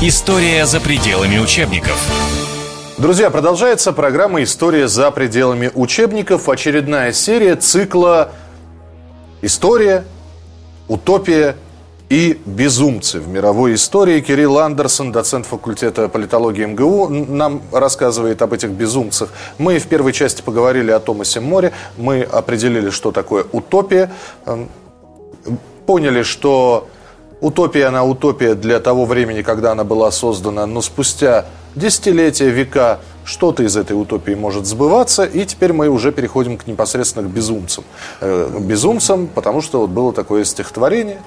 История за пределами учебников. Друзья, продолжается программа «История за пределами учебников». Очередная серия цикла «История, утопия и безумцы в мировой истории. Кирилл Андерсон, доцент факультета политологии МГУ, нам рассказывает об этих безумцах. Мы в первой части поговорили о Томасе Море, мы определили, что такое утопия, эм, поняли, что утопия, она утопия для того времени, когда она была создана, но спустя десятилетия, века что-то из этой утопии может сбываться, и теперь мы уже переходим к непосредственно к безумцам. Э, безумцам, потому что вот было такое стихотворение,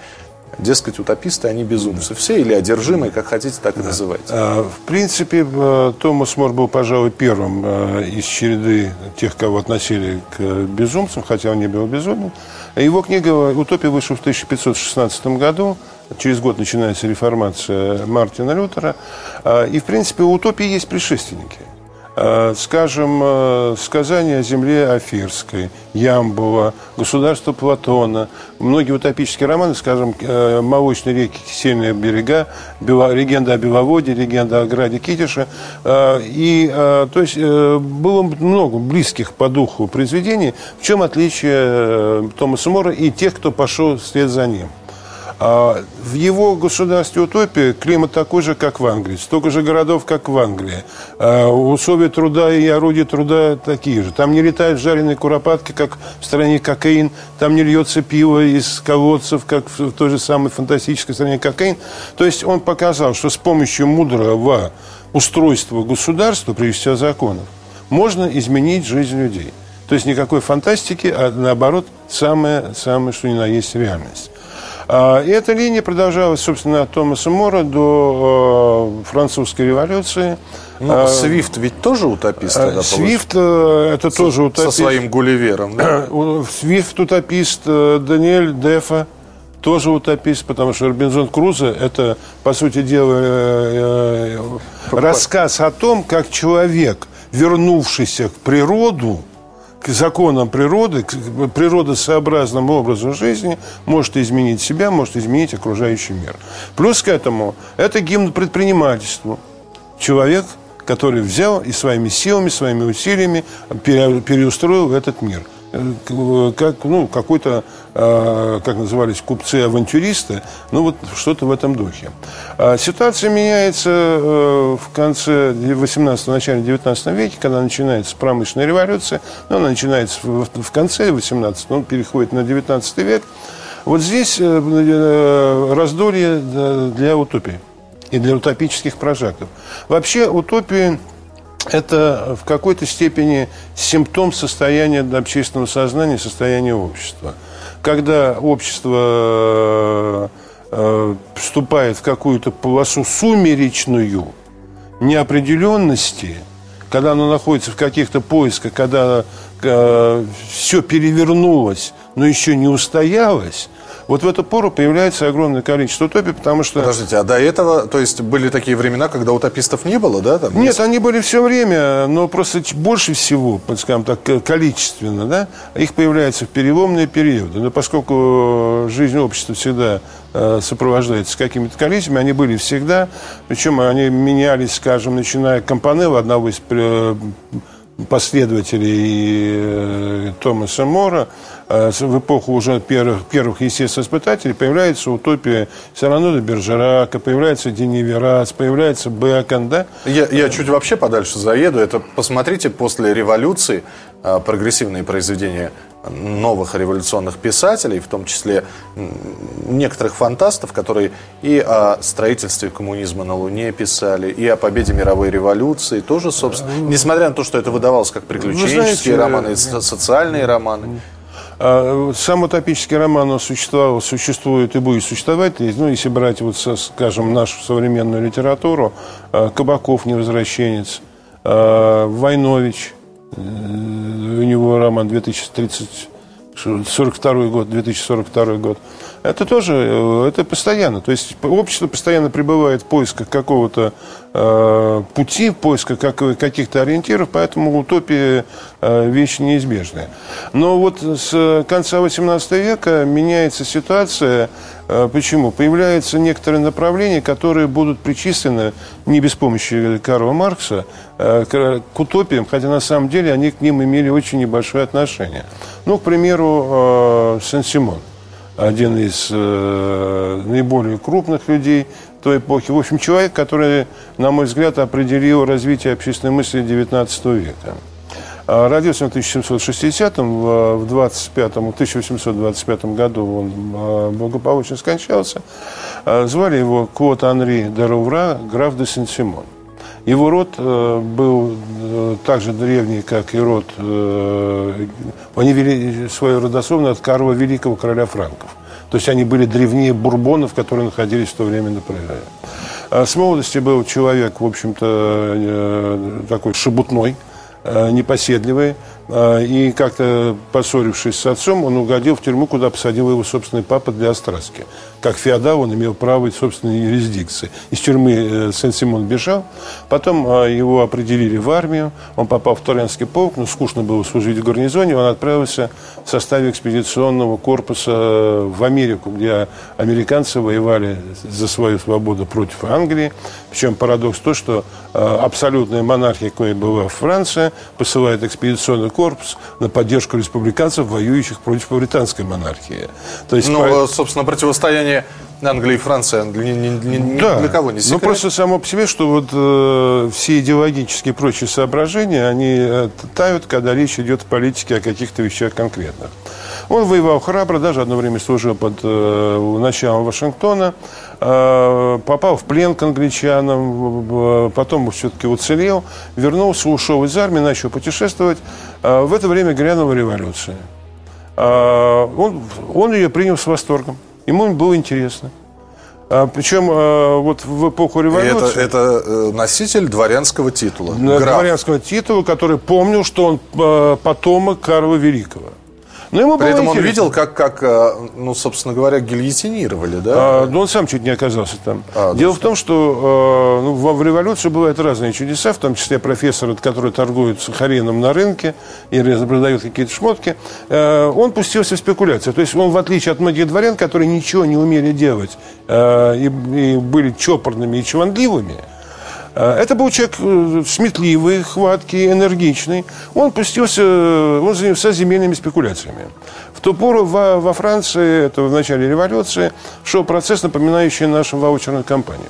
Дескать, утописты, они безумцы все или одержимые, как хотите, так и называйте. А, в принципе, э, Томас Мор был, пожалуй, первым э, из череды тех, кого относили к безумцам, хотя он не был безумен. Его книга «Утопия» вышла в 1516 году. Через год начинается реформация Мартина Лютера. А, и, в принципе, у утопии есть предшественники – Э, скажем, э, сказания о земле Афирской, Ямбова, государство Платона, многие утопические романы, скажем, э, «Молочные реки, кисельные берега», легенда о Беловоде, легенда о граде Китиша. И, то есть, было много близких по духу произведений. В чем отличие Томаса Мора и тех, кто пошел вслед за ним? А в его государстве утопии климат такой же, как в Англии. Столько же городов, как в Англии. А условия труда и орудия труда такие же. Там не летают жареные куропатки, как в стране кокаин. Там не льется пиво из колодцев, как в той же самой фантастической стране кокаин. То есть он показал, что с помощью мудрого устройства государства, прежде всего законов, можно изменить жизнь людей. То есть никакой фантастики, а наоборот, самое, самое что ни на есть реальность. А, и эта линия продолжалась, собственно, от Томаса Мора до э, французской революции. Ну, а, Свифт ведь тоже утопист тогда Свифт э, это со, тоже утопист. Со своим Гулливером, да? Свифт утопист, э, Даниэль Дефа тоже утопист, потому что Робинзон Крузо – это, по сути дела, рассказ о том, как человек, вернувшийся к природу, к законам природы, к природосообразному образу жизни может изменить себя, может изменить окружающий мир. Плюс к этому это гимн предпринимательству. Человек, который взял и своими силами, своими усилиями переустроил этот мир – как, ну, какой-то, э, как назывались, купцы-авантюристы, ну, вот что-то в этом духе. А ситуация меняется э, в конце 18-го, начале 19 века, когда начинается промышленная революция, ну, она начинается в, конце 18 он переходит на 19 век. Вот здесь раздолье для утопии и для утопических прожектов. Вообще утопии это в какой-то степени симптом состояния общественного сознания, состояния общества. Когда общество э, вступает в какую-то полосу сумеречную неопределенности, когда оно находится в каких-то поисках, когда э, все перевернулось, но еще не устоялось, вот в эту пору появляется огромное количество утопий, потому что... Подождите, а до этого, то есть были такие времена, когда утопистов не было, да? Там Нет, есть... они были все время, но просто больше всего, скажем так, количественно, да, их появляется в переломные периоды. Но поскольку жизнь общества всегда э, сопровождается какими-то количествами, они были всегда, причем они менялись, скажем, начиная Компанелла, одного из э, последователей э, Томаса Мора, э, в эпоху уже первых, первых естественных испытателей появляется утопия Сарано де Бержерака, появляется Дениверац, появляется Бекон, да? Я, я чуть вообще подальше заеду. Это посмотрите после революции э, прогрессивные произведения новых революционных писателей, в том числе некоторых фантастов, которые и о строительстве коммунизма на Луне писали, и о победе мировой революции, тоже, собственно, несмотря на то, что это выдавалось как приключенческие знаете, романы, социальные романы. А, сам утопический роман он существовал, существует и будет существовать. Ну, если брать, вот, скажем, нашу современную литературу, а, Кабаков «Невозвращенец», а, Войнович – у него роман 2030 42 год, 2042 год. Это тоже, э, это постоянно. То есть общество постоянно пребывает в поисках какого-то э, пути, в поисках как, каких-то ориентиров, поэтому утопия э, вещь неизбежная. Но вот с конца XVIII века меняется ситуация. Э, почему? Появляются некоторые направления, которые будут причислены не без помощи Карла Маркса э, к, к утопиям, хотя на самом деле они к ним имели очень небольшое отношение. Ну, к примеру, э, Сен-Симон один из э, наиболее крупных людей той эпохи. В общем, человек, который, на мой взгляд, определил развитие общественной мысли XIX века. А родился он в 1760-м, в 25 1825 году он а, благополучно скончался. А, звали его Клод Анри де Рувра, граф де Сен-Симон. Его род э, был э, так же древний, как и род... Э, они вели свою родословную от Карла Великого, короля франков. То есть они были древнее бурбонов, которые находились в то время на прерыве. А с молодости был человек, в общем-то, такой шебутной, непоседливый, и как-то поссорившись с отцом, он угодил в тюрьму, куда посадил его собственный папа для остраски. Как феодал он имел право собственной юрисдикции. Из тюрьмы э, Сен-Симон бежал, потом а, его определили в армию, он попал в Торренский полк, но скучно было служить в гарнизоне, он отправился в составе экспедиционного корпуса в Америку, где американцы воевали за свою свободу против Англии. Причем парадокс то, что абсолютная монархия, какой была в Франции, посылает экспедиционный корпус корпус на поддержку республиканцев, воюющих против британской монархии. То есть, ну, по... собственно, противостояние Англии и Франции ни, ни, ни, да. для кого не ну, секрет. Ну, просто само по себе, что вот э, все идеологические и прочие соображения, они э, тают, когда речь идет в политике о каких-то вещах конкретных. Он воевал храбро, даже одно время служил под э, началом Вашингтона, э, попал в плен к англичанам, э, потом все-таки уцелел, вернулся, ушел из армии, начал путешествовать. Э, в это время грянула революция. Э, он, он ее принял с восторгом. Ему было интересно. А, причем а, вот в эпоху революции... Это, это носитель дворянского титула. Дворянского титула, который помнил, что он а, потомок Карла Великого. Но ему При этом он видел, как, как, э, ну, собственно говоря, гильотинировали, да? А, но он сам чуть не оказался там. А, Дело да. в том, что э, ну, в, революции бывают разные чудеса, в том числе профессор, который торгует сахарином на рынке и продает какие-то шмотки, э, он пустился в спекуляцию. То есть он, в отличие от многих дворян, которые ничего не умели делать э, и, и были чопорными и чванливыми, это был человек э, сметливый, хваткий, энергичный. Он пустился, э, он занялся земельными спекуляциями. В ту пору во, во Франции, это в начале революции, шел процесс, напоминающий нашу ваучерную кампанию.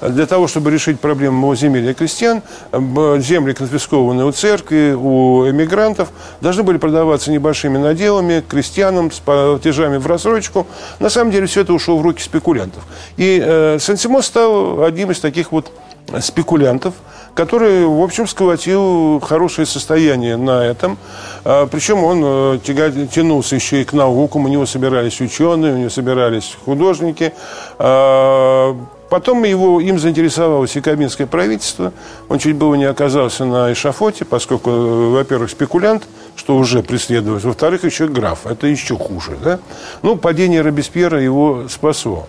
Для того, чтобы решить проблему малоземелья крестьян, земли, конфискованные у церкви, у эмигрантов, должны были продаваться небольшими наделами крестьянам с платежами в рассрочку. На самом деле все это ушло в руки спекулянтов. И э, Сен-Симо стал одним из таких вот спекулянтов, который, в общем, сколотил хорошее состояние на этом. А, причем он э, тянулся еще и к наукам. У него собирались ученые, у него собирались художники. А, потом его, им заинтересовалось и кабинское правительство. Он чуть было не оказался на эшафоте, поскольку, э, во-первых, спекулянт, что уже преследовалось. Во-вторых, еще граф. Это еще хуже. Да? Ну, падение Робеспьера его спасло.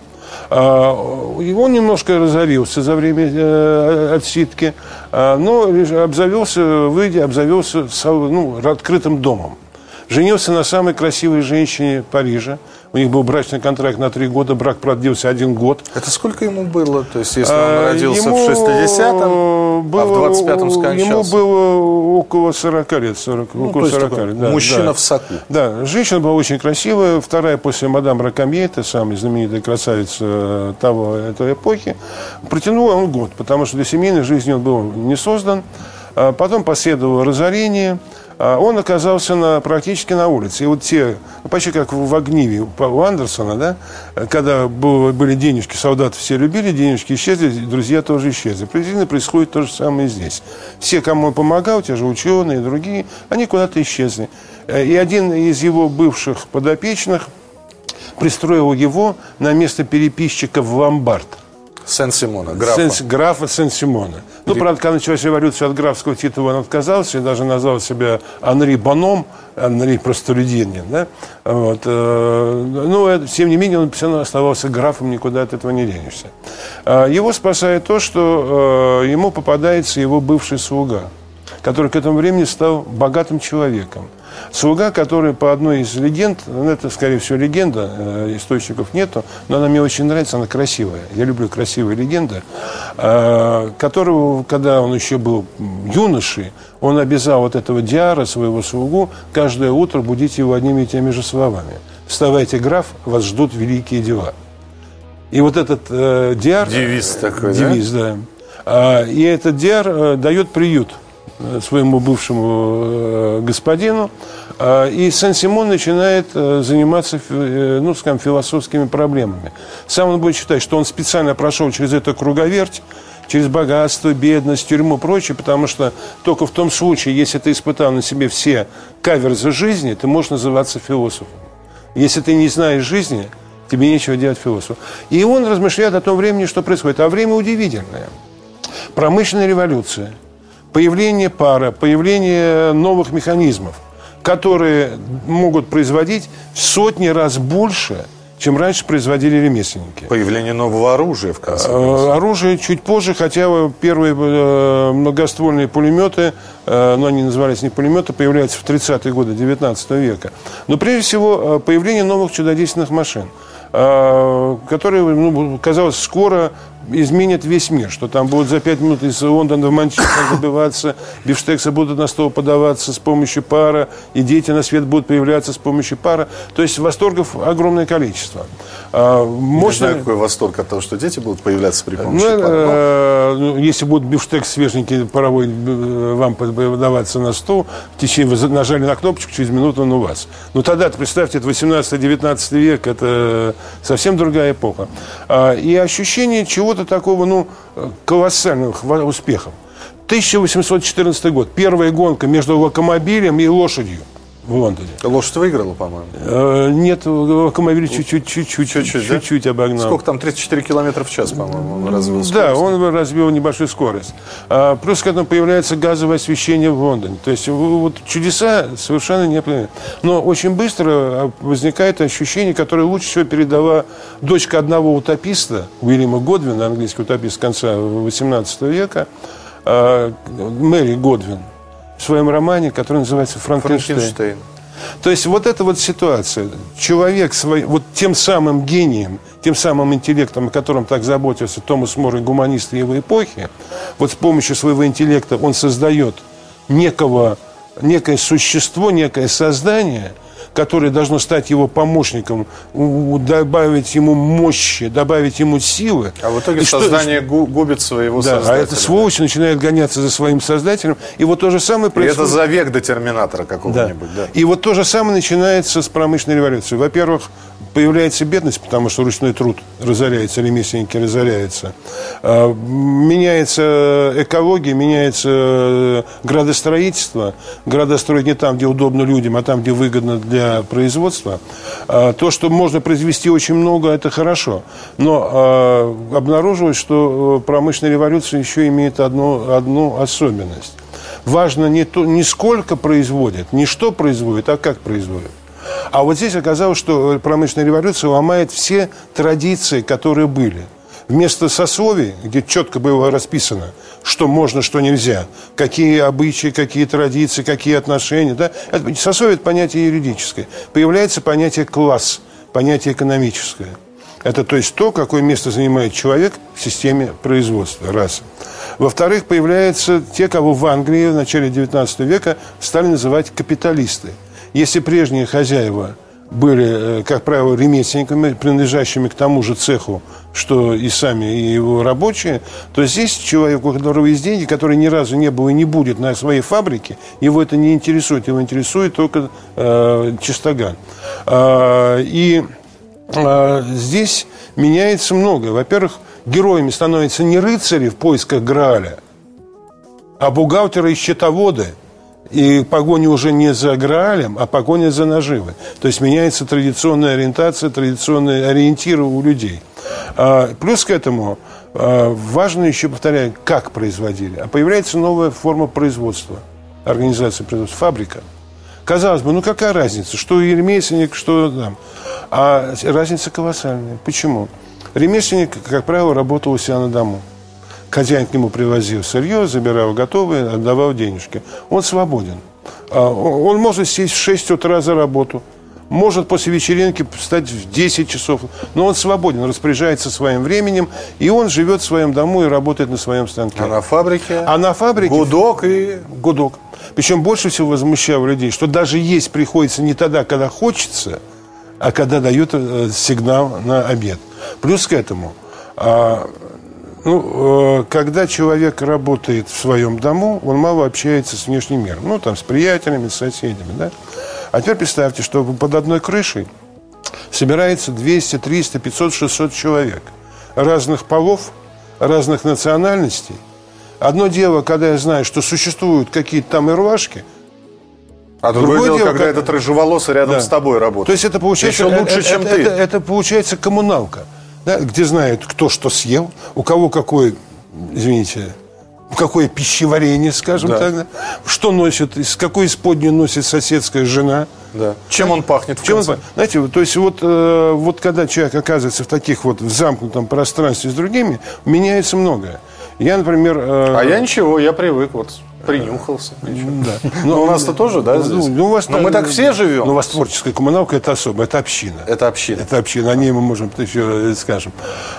А, он немножко разорился за время э, отсидки, а, но обзавелся, выйдя, обзавелся ну, открытым домом. Женился на самой красивой женщине Парижа. У них был брачный контракт на три года, брак продлился один год. Это сколько ему было? То есть, если он а, родился ему в 60-м, было, а в 25-м скончался? Ему было около 40 лет. 40, ну, около 40 лет да, мужчина да. в соку. Да, женщина была очень красивая. Вторая после мадам Ракамье, это самая знаменитая красавица того, этой эпохи. Протянула он год, потому что для семейной жизни он был не создан. А потом последовало разорение – он оказался на, практически на улице. И вот те, ну, почти как в «Огниве» у Андерсона, да, когда были денежки, солдаты все любили, денежки исчезли, друзья тоже исчезли. Приблизительно происходит то же самое и здесь. Все, кому он помогал, те же ученые другие, они куда-то исчезли. Э, и один из его бывших подопечных пристроил его на место переписчика в ломбард – Сен-Симона, графа. Сен, графа Сен-Симона. Ну, правда, когда началась революция от графского титула, он отказался и даже назвал себя Анри Боном, Анри простолюдинин, да? Вот. Э, но, тем не менее, он все равно оставался графом, никуда от этого не денешься. А, его спасает то, что э, ему попадается его бывший слуга, который к этому времени стал богатым человеком. Слуга, который по одной из легенд, ну, это, скорее всего, легенда, э, источников нету, но она мне очень нравится, она красивая. Я люблю красивые легенды. Э, которого, когда он еще был юношей, он обязал вот этого Диара, своего слугу, каждое утро будить его одними и теми же словами. «Вставайте, граф, вас ждут великие дела». И вот этот э, Диар... Девиз такой, девиз, да? да. И этот Диар э, дает приют Э, своему бывшему э, господину. А, и Сен-Симон начинает э, заниматься, ну, скажем, философскими проблемами. Сам он будет считать, что он специально прошел через эту круговерть, через богатство, бедность, тюрьму и прочее, потому что только в том случае, если ты испытал на себе все каверзы жизни, ты можешь называться философом. Если ты не знаешь жизни, тебе нечего делать философу. И он размышляет о том времени, что происходит. А время удивительное. Промышленная революция – появление пара, появление новых механизмов, которые могут производить в сотни раз больше, чем раньше производили ремесленники. Появление нового оружия, в конце концов. Э, оружие чуть позже, хотя первые э, многоствольные пулеметы, э, но они назывались не пулеметы, появляются в 30-е годы 19 века. Но прежде всего появление новых чудодейственных машин которые, ну, казалось, скоро изменит весь мир, что там будут за пять минут из Лондона в Манчестер забиваться, бифштексы будут на стол подаваться с помощью пара, и дети на свет будут появляться с помощью пара. То есть восторгов огромное количество. А, мощно... Не знаю, какой восторг от того, что дети будут появляться при помощи ну, пара. Э, ну, если будет бифштекс свеженький паровой э, вам подаваться на стол, в течение, вы нажали на кнопочку, через минуту он у вас. Ну тогда, представьте, это 18-19 век, это совсем другая эпоха. А, и ощущение чего чего-то такого, ну, колоссальных успехов. 1814 год. Первая гонка между локомобилем и лошадью в Лондоне. Лошадь выиграла, по-моему? Э, нет, локомобиль чуть-чуть, чуть-чуть, чуть-чуть, да? обогнал. Сколько там, 34 километра в час, по-моему, он развил скорость? Да, он развил небольшую скорость. А, плюс к этому появляется газовое освещение в Лондоне. То есть вот чудеса совершенно не Но очень быстро а, возникает ощущение, которое лучше всего передала дочка одного утописта, Уильяма Годвина, английский утопист конца 18 века, а, Мэри Годвин – в своем романе, который называется «Франкенштейн». Франкенштейн. То есть вот эта вот ситуация. Человек свой, вот тем самым гением, тем самым интеллектом, о котором так заботился Томас Мор и гуманисты его эпохи, вот с помощью своего интеллекта он создает некого, некое существо, некое создание – которое должно стать его помощником, добавить ему мощи, добавить ему силы. А в итоге и создание что, губит своего да, создателя. А это сволочь начинает гоняться за своим создателем. И вот то же самое происходит... И это за век до терминатора какого-нибудь. Да. Да. И вот то же самое начинается с промышленной революции. Во-первых, появляется бедность, потому что ручной труд разоряется, ремесленники разоряются. А, меняется экология, меняется э, градостроительство. Градостроить не там, где удобно людям, а там, где выгодно для производства. А, то, что можно произвести очень много, это хорошо. Но а, обнаружилось, что э, промышленная революция еще имеет одну, одну особенность. Важно не, то, не сколько производят, не что производят, а как производят. А вот здесь оказалось, что промышленная революция ломает все традиции, которые были. Вместо сословий, где четко было расписано, что можно, что нельзя, какие обычаи, какие традиции, какие отношения, да, сословие – это понятие юридическое. Появляется понятие класс, понятие экономическое. Это то есть то, какое место занимает человек в системе производства. Раз. Во-вторых, появляются те, кого в Англии в начале XIX века стали называть капиталисты – если прежние хозяева были, э, как правило, ремесленниками, принадлежащими к тому же цеху, что и сами и его рабочие, то здесь человек, у которого есть деньги, который ни разу не был и не будет на своей фабрике, его это не интересует, его интересует только э, чистоган. Э, и э, здесь меняется многое. Во-первых, героями становятся не рыцари в поисках Грааля, а бухгалтеры и счетоводы – и погоня уже не за Граалем, а погоня за наживой. То есть меняется традиционная ориентация, традиционные ориентиры у людей. А, плюс к этому А, важно еще, повторяю, как производили. А появляется новая форма производства, организация производства, фабрика. Казалось бы, ну какая разница, что ремесленник, что там. А разница колоссальная. Почему? Ремесленник, как правило, работал у себя на дому. Хозяин к нему привозил сырье, забирал готовые, отдавал денежки. Он свободен. А, он может сесть в 6 утра за работу – может после вечеринки встать в 10 часов. Но он свободен, распоряжается своим временем, и он живет в своем дому и работает на своем станке. А на фабрике? А на фабрике... Гудок и... Гудок. Причем больше всего возмущало людей, что даже есть приходится не тогда, когда хочется, а когда дают э, сигнал на обед. Плюс к этому, а, ну, э, когда человек работает в своем дому, он мало общается с внешним миром. Ну, там, с приятелями, с соседями, да. А теперь представьте, что под одной крышей собирается 200, 300, 500, 600 человек разных полов, разных национальностей. Одно дело, когда я знаю, что существуют какие-то там ирлашки, а другое, другое дело, дело, когда как... этот рыжеволосый рядом да. с тобой работает. То есть это получается... Еще лучше, это, чем это, ты. Это, это получается коммуналка, да, где знают, кто что съел, у кого какой, извините, какое пищеварение, скажем да. так, да? что носит, из какой исподней носит соседская жена. Да. Чем он пахнет в Чем? Он, знаете, то есть вот, э, вот когда человек оказывается в таких вот в замкнутом пространстве с другими, меняется многое. Я, например... Э, а я ничего, я привык. Вот Принюхался. Да. Но у нас-то тоже, да, здесь? Ну, у вас Но мы так все живем. Но у вас творческая коммуналка – это особо, это община. Это община. Это община, о ней мы можем еще скажем.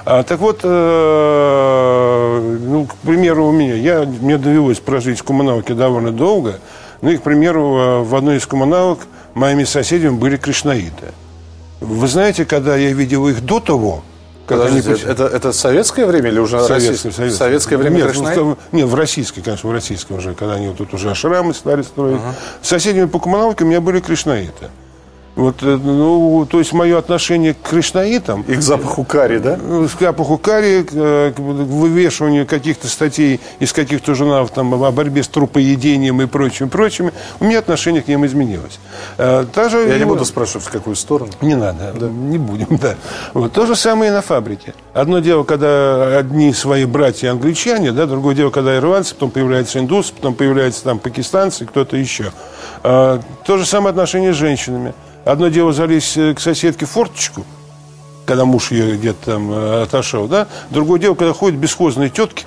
А, так вот, э, ну, к примеру, у меня, я, мне довелось прожить в коммуналке довольно долго, ну и, к примеру, в одной из коммуналок моими соседями были кришнаиты. Вы знаете, когда я видел их до того, Подождите, они... это, это советское время или уже советское, российское? советское. советское время нет, ну, нет, в российское, конечно, в российском уже, когда они вот тут уже ашрамы стали строить. Ага. С соседями по коммуналке у меня были кришнаиты. Вот, э, ну, то есть мое отношение к кришнаитам... И к запаху карри, да? Ну, к запаху карри, к, э, к вывешиванию каких-то статей из каких-то журналов там, о борьбе с трупоедением и прочим, прочим, у меня отношение к ним изменилось. Э, Даже, Я не буду спрашивать, в какую сторону. Не надо, да. не будем, да. Вот. То же самое и на фабрике. Одно дело, когда одни свои братья англичане, да, другое дело, когда ирландцы, потом появляются индусы, потом появляются там пакистанцы, кто-то еще. То же самое отношение с женщинами. Одно дело залезть э, к соседке в форточку, когда муж ее где-то там э, отошел, да? Другое дело, когда ходят бесхозные тетки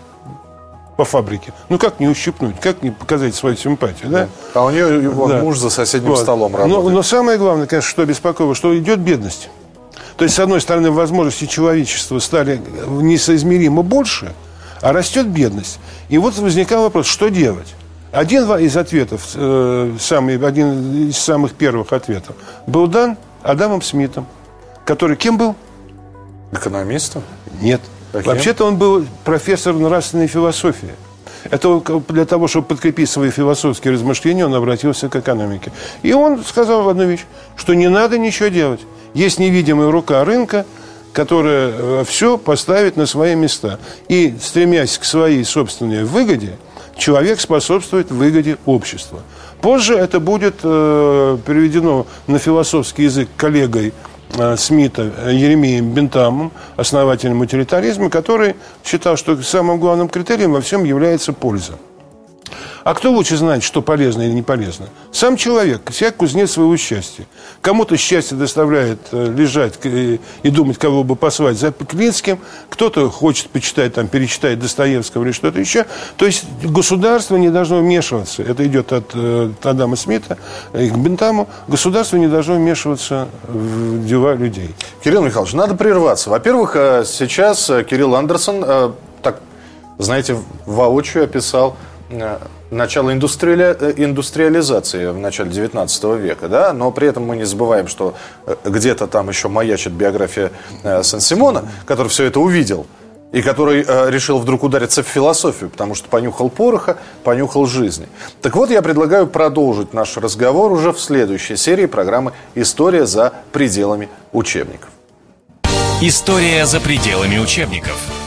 по фабрике. Ну, как не ущипнуть, как не показать свою симпатию, да? А у нее его да. муж за соседним вот. столом работает. Но, но самое главное, конечно, что беспокоило, что идет бедность. То есть, с одной стороны, возможности человечества стали несоизмеримо больше, а растет бедность. И вот возникал вопрос, что делать? Один из ответов, э, самый, один из самых первых ответов, был дан Адамом Смитом, который кем был? Экономистом? Нет. А Вообще-то он был профессор нравственной философии. Это для того, чтобы подкрепить свои философские размышления, он обратился к экономике. И он сказал одну вещь, что не надо ничего делать. Есть невидимая рука рынка, которая э, все поставит на свои места. И, стремясь к своей собственной выгоде – человек способствует выгоде общества. Позже это будет э, переведено на философский язык коллегой э, Смита э, Еремеем Бентамом, основателем утилитаризма, который считал, что самым главным критерием во всем является польза. А кто лучше знает, что полезно или не полезно? Сам человек, всяк кузнец своего счастья. Кому-то счастье доставляет э, лежать и, и думать, кого бы послать за Клинским, кто-то хочет почитать, там, перечитать Достоевского или что-то еще. То есть государство не должно вмешиваться. Это идет от, э, от Адама Смита и к Бентаму. Государство не должно вмешиваться в дела людей. Кирилл Михайлович, надо прерваться. Во-первых, э, сейчас Кирилл Андерсон, так, знаете, воочию описал начало индустриали... Э, индустриализации в начале 19 века, да, но при этом мы не забываем, что э, где-то там еще маячит биография э, Сен-Симона, который все это увидел и который э, решил вдруг удариться в философию, потому что понюхал пороха, понюхал жизни. Так вот, я предлагаю продолжить наш разговор уже в следующей серии программы «История за пределами учебников». История за пределами учебников –